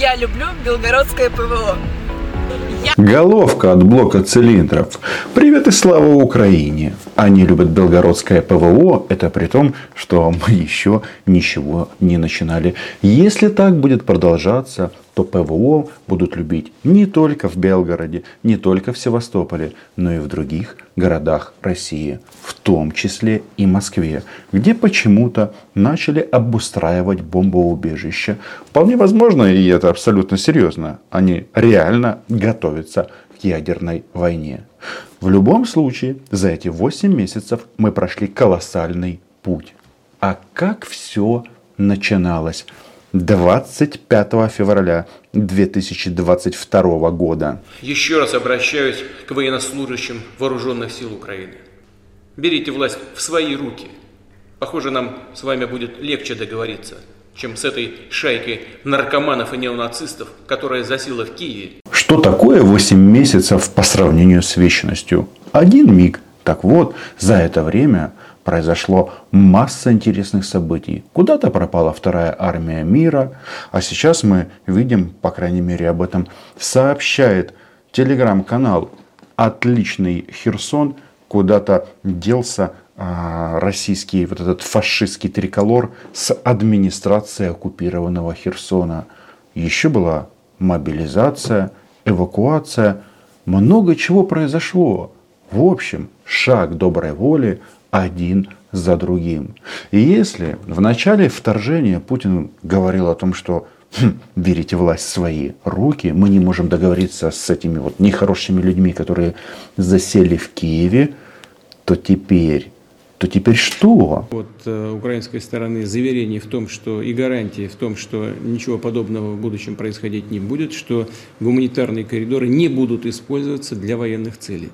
Я люблю белгородское ПВО. Головка от блока цилиндров. Привет и слава Украине. Они любят белгородское ПВО. Это при том, что мы еще ничего не начинали. Если так будет продолжаться, то ПВО будут любить не только в Белгороде, не только в Севастополе, но и в других городах России, в том числе и Москве, где почему-то начали обустраивать бомбоубежища. Вполне возможно, и это абсолютно серьезно, они реально готовятся к ядерной войне. В любом случае, за эти 8 месяцев мы прошли колоссальный путь. А как все начиналось? 25 февраля 2022 года. Еще раз обращаюсь к военнослужащим вооруженных сил Украины. Берите власть в свои руки. Похоже, нам с вами будет легче договориться, чем с этой шайкой наркоманов и неонацистов, которая засела в Киеве. Что такое 8 месяцев по сравнению с вечностью? Один миг. Так вот, за это время произошло масса интересных событий. Куда-то пропала вторая армия мира, а сейчас мы видим, по крайней мере об этом сообщает телеграм-канал «Отличный Херсон», куда-то делся а, российский вот этот фашистский триколор с администрацией оккупированного Херсона. Еще была мобилизация, эвакуация, много чего произошло. В общем, шаг доброй воли один за другим. И если в начале вторжения Путин говорил о том, что хм, берите власть в свои руки, мы не можем договориться с этими вот нехорошими людьми, которые засели в Киеве, то теперь то теперь что? От э, украинской стороны заверение в том, что и гарантии в том, что ничего подобного в будущем происходить не будет, что гуманитарные коридоры не будут использоваться для военных целей.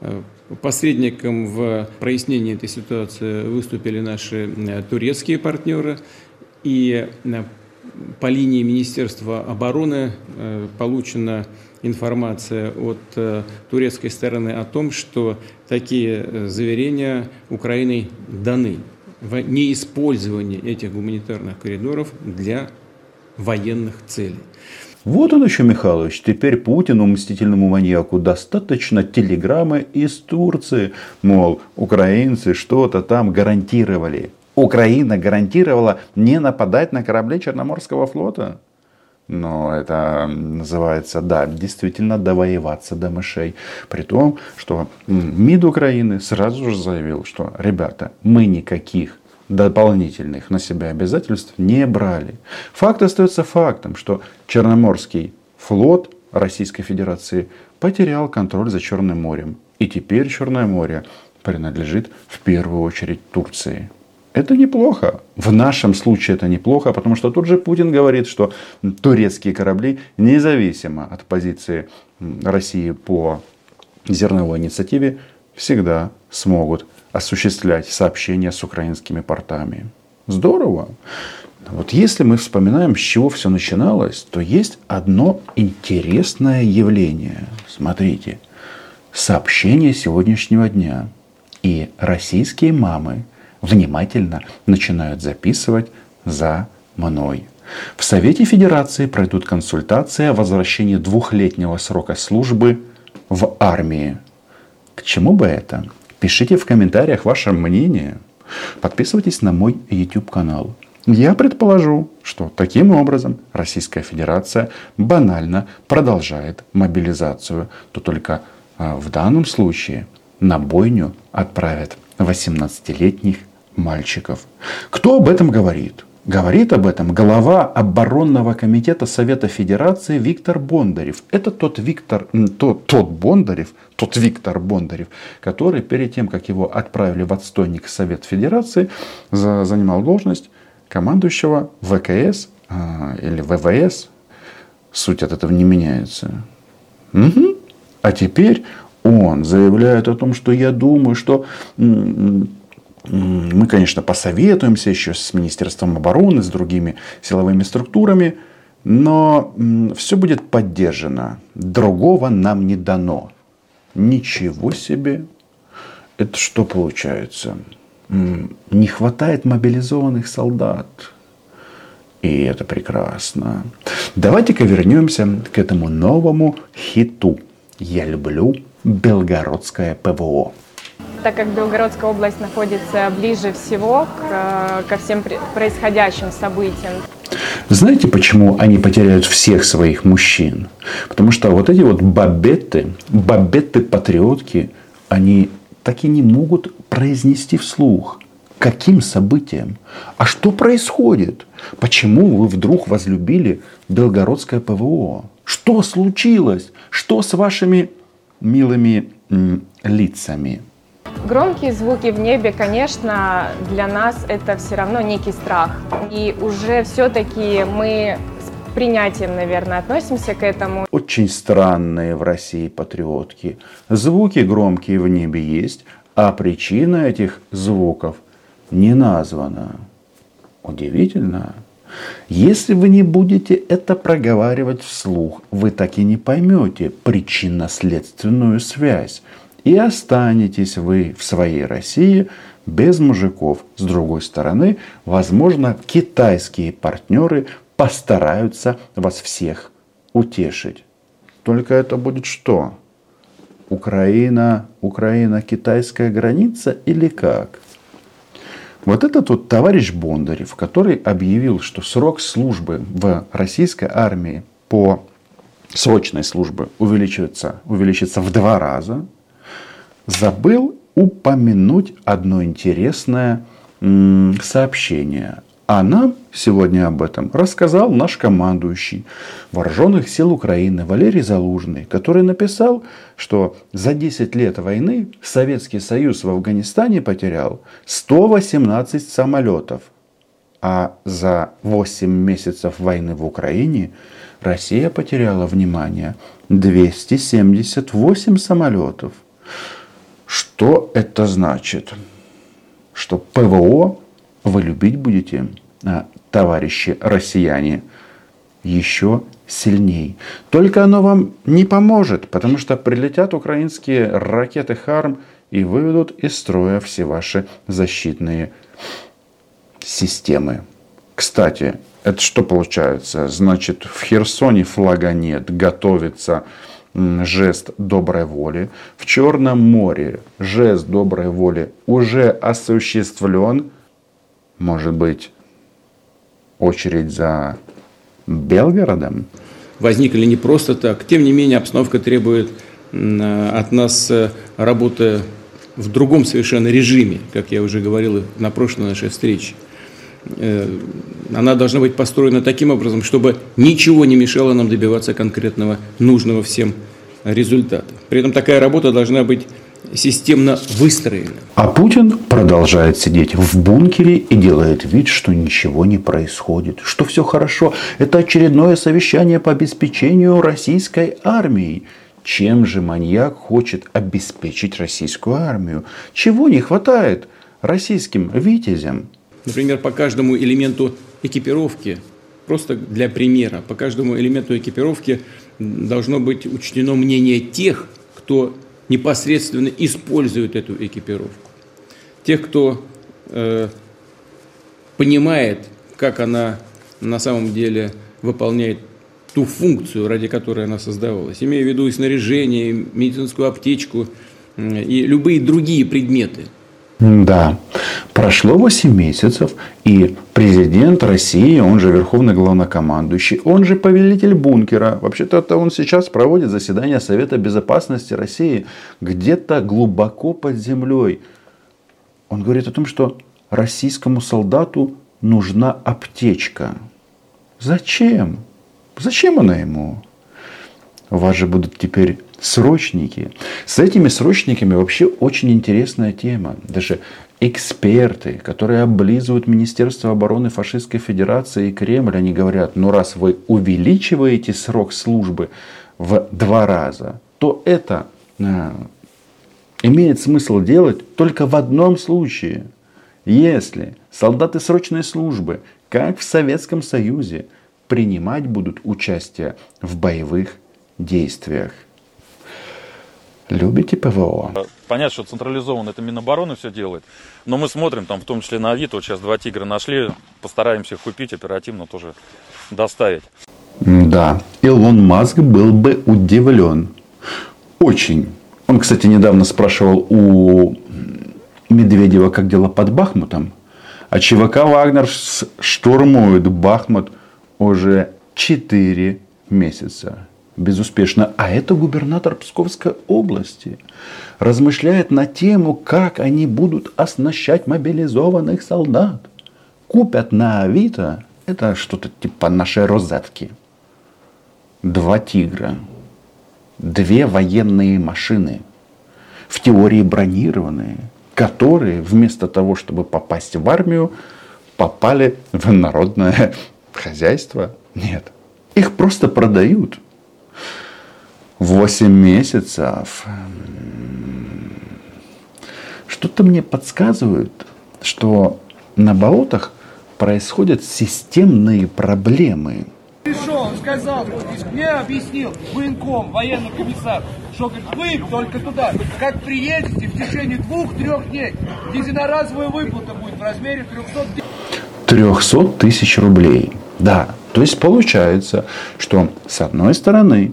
Э, посредником в прояснении этой ситуации выступили наши э, турецкие партнеры. И э, по линии Министерства обороны получена информация от турецкой стороны о том, что такие заверения Украиной даны в неиспользовании этих гуманитарных коридоров для военных целей. Вот он еще, Михайлович, теперь Путину, мстительному маньяку, достаточно телеграммы из Турции. Мол, украинцы что-то там гарантировали. Украина гарантировала не нападать на корабли Черноморского флота. Но это называется, да, действительно довоеваться до мышей. При том, что МИД Украины сразу же заявил, что, ребята, мы никаких дополнительных на себя обязательств не брали. Факт остается фактом, что Черноморский флот Российской Федерации потерял контроль за Черным морем. И теперь Черное море принадлежит в первую очередь Турции. Это неплохо. В нашем случае это неплохо, потому что тут же Путин говорит, что турецкие корабли, независимо от позиции России по зерновой инициативе, всегда смогут осуществлять сообщения с украинскими портами. Здорово. Вот если мы вспоминаем, с чего все начиналось, то есть одно интересное явление. Смотрите, сообщение сегодняшнего дня. И российские мамы внимательно начинают записывать за мной. В Совете Федерации пройдут консультации о возвращении двухлетнего срока службы в армии. К чему бы это? Пишите в комментариях ваше мнение. Подписывайтесь на мой YouTube канал. Я предположу, что таким образом Российская Федерация банально продолжает мобилизацию. То только а, в данном случае на бойню отправят 18-летних мальчиков. Кто об этом говорит? Говорит об этом глава оборонного комитета Совета Федерации Виктор Бондарев. Это тот Виктор, тот, тот Бондарев, тот Виктор Бондарев, который перед тем, как его отправили в отстойник Совет Федерации, за, занимал должность командующего ВКС а, или ВВС. Суть от этого не меняется. Угу. А теперь он заявляет о том, что я думаю, что мы, конечно, посоветуемся еще с Министерством обороны, с другими силовыми структурами, но все будет поддержано. Другого нам не дано. Ничего себе. Это что получается? Не хватает мобилизованных солдат. И это прекрасно. Давайте-ка вернемся к этому новому хиту. Я люблю Белгородское ПВО. Так как Белгородская область находится ближе всего к, э, ко всем происходящим событиям. Знаете, почему они потеряют всех своих мужчин? Потому что вот эти вот бабетты, бабетты-патриотки, они так и не могут произнести вслух. Каким событием? А что происходит? Почему вы вдруг возлюбили Белгородское ПВО? Что случилось? Что с вашими милыми лицами? Громкие звуки в небе, конечно, для нас это все равно некий страх. И уже все-таки мы с принятием, наверное, относимся к этому. Очень странные в России патриотки. Звуки громкие в небе есть, а причина этих звуков не названа. Удивительно. Если вы не будете это проговаривать вслух, вы так и не поймете причинно-следственную связь. И останетесь вы в своей России без мужиков. С другой стороны, возможно, китайские партнеры постараются вас всех утешить. Только это будет что? Украина, Украина, китайская граница или как? Вот этот вот товарищ Бондарев, который объявил, что срок службы в российской армии по срочной службе увеличивается, увеличится в два раза, забыл упомянуть одно интересное сообщение. А нам сегодня об этом рассказал наш командующий Вооруженных сил Украины Валерий Залужный, который написал, что за 10 лет войны Советский Союз в Афганистане потерял 118 самолетов, а за 8 месяцев войны в Украине Россия потеряла, внимание, 278 самолетов. Что это значит? Что ПВО вы любить будете, а, товарищи россияне, еще сильней. Только оно вам не поможет, потому что прилетят украинские ракеты «Харм» и выведут из строя все ваши защитные системы. Кстати, это что получается? Значит, в Херсоне флага нет, готовится жест доброй воли. В Черном море жест доброй воли уже осуществлен. Может быть, очередь за Белгородом? Возникли не просто так. Тем не менее, обстановка требует от нас э, работы в другом совершенно режиме, как я уже говорил на прошлой нашей встрече. Э, она должна быть построена таким образом, чтобы ничего не мешало нам добиваться конкретного, нужного всем результата. При этом такая работа должна быть системно выстроена. А Путин продолжает сидеть в бункере и делает вид, что ничего не происходит, что все хорошо. Это очередное совещание по обеспечению российской армии. Чем же маньяк хочет обеспечить российскую армию? Чего не хватает российским витязям? Например, по каждому элементу экипировки, просто для примера, по каждому элементу экипировки должно быть учтено мнение тех, кто непосредственно используют эту экипировку. Тех, кто э, понимает, как она на самом деле выполняет ту функцию, ради которой она создавалась, имея в виду и снаряжение, и медицинскую аптечку, и любые другие предметы – да. Прошло 8 месяцев, и президент России, он же верховный главнокомандующий, он же повелитель бункера. Вообще-то он сейчас проводит заседание Совета Безопасности России где-то глубоко под землей. Он говорит о том, что российскому солдату нужна аптечка. Зачем? Зачем она ему? У вас же будут теперь срочники. С этими срочниками вообще очень интересная тема. Даже эксперты, которые облизывают Министерство обороны Фашистской Федерации и Кремль, они говорят, ну раз вы увеличиваете срок службы в два раза, то это э, имеет смысл делать только в одном случае. Если солдаты срочной службы, как в Советском Союзе, принимать будут участие в боевых действиях. Любите ПВО? Понятно, что централизованно это Минобороны все делает, но мы смотрим, там, в том числе на Авито, вот сейчас два тигра нашли, постараемся их купить, оперативно тоже доставить. Да, Илон Маск был бы удивлен. Очень. Он, кстати, недавно спрашивал у Медведева, как дела под Бахмутом. А ЧВК Вагнер штурмует Бахмут уже 4 месяца. Безуспешно. А это губернатор Псковской области. Размышляет на тему, как они будут оснащать мобилизованных солдат. Купят на Авито. Это что-то типа нашей розетки. Два тигра. Две военные машины. В теории бронированные которые вместо того, чтобы попасть в армию, попали в народное хозяйство. Нет. Их просто продают. 8 месяцев. Что-то мне подсказывает, что на болотах происходят системные проблемы – Пришел, он сказал, мне объяснил военком, военный комиссар, что говорит, вы только туда, как приедете в течение двух-трех дней, единоразовая выплата будет в размере 300 300 тысяч рублей. Да, то есть получается, что с одной стороны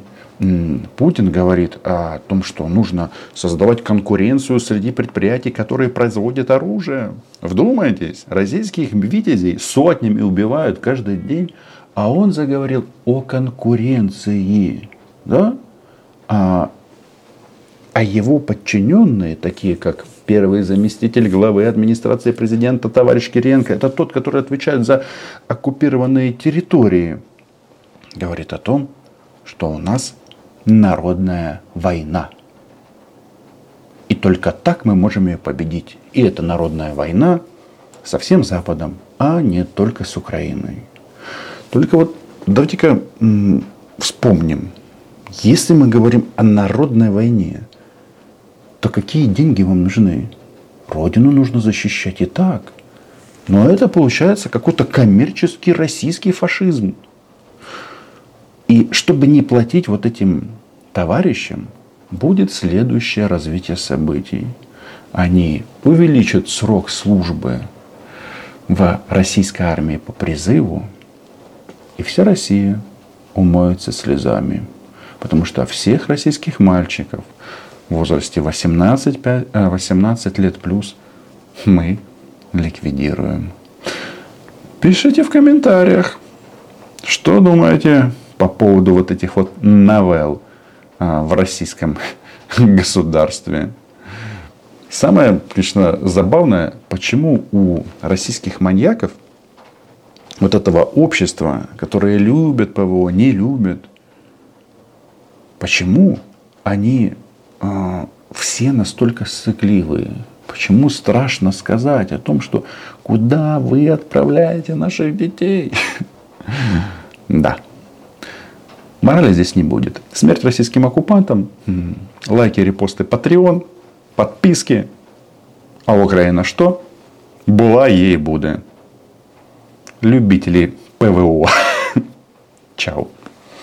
Путин говорит о том, что нужно создавать конкуренцию среди предприятий, которые производят оружие. Вдумайтесь, российских витязей сотнями убивают каждый день, а он заговорил о конкуренции. Да? А, а его подчиненные, такие как первый заместитель главы администрации президента товарищ Кириенко, это тот, который отвечает за оккупированные территории, говорит о том, что у нас народная война. И только так мы можем ее победить. И это народная война со всем Западом, а не только с Украиной. Только вот давайте-ка вспомним. Если мы говорим о народной войне, то какие деньги вам нужны? Родину нужно защищать и так. Но это получается какой-то коммерческий российский фашизм. И чтобы не платить вот этим товарищам, будет следующее развитие событий. Они увеличат срок службы в российской армии по призыву, и вся Россия умоется слезами. Потому что всех российских мальчиков в возрасте 18, 18 э, лет плюс мы ликвидируем. Пишите в комментариях, что думаете по поводу вот этих вот новелл а, в российском государстве. Самое, конечно, забавное, почему у российских маньяков вот этого общества, которое любит ПВО, не любит, почему они все настолько сыкливые? Почему страшно сказать о том, что куда вы отправляете наших детей? Да. Морали здесь не будет. Смерть российским оккупантам, лайки, репосты, Patreon, подписки. А Украина что? Была ей будет любителей ПВО. Чао.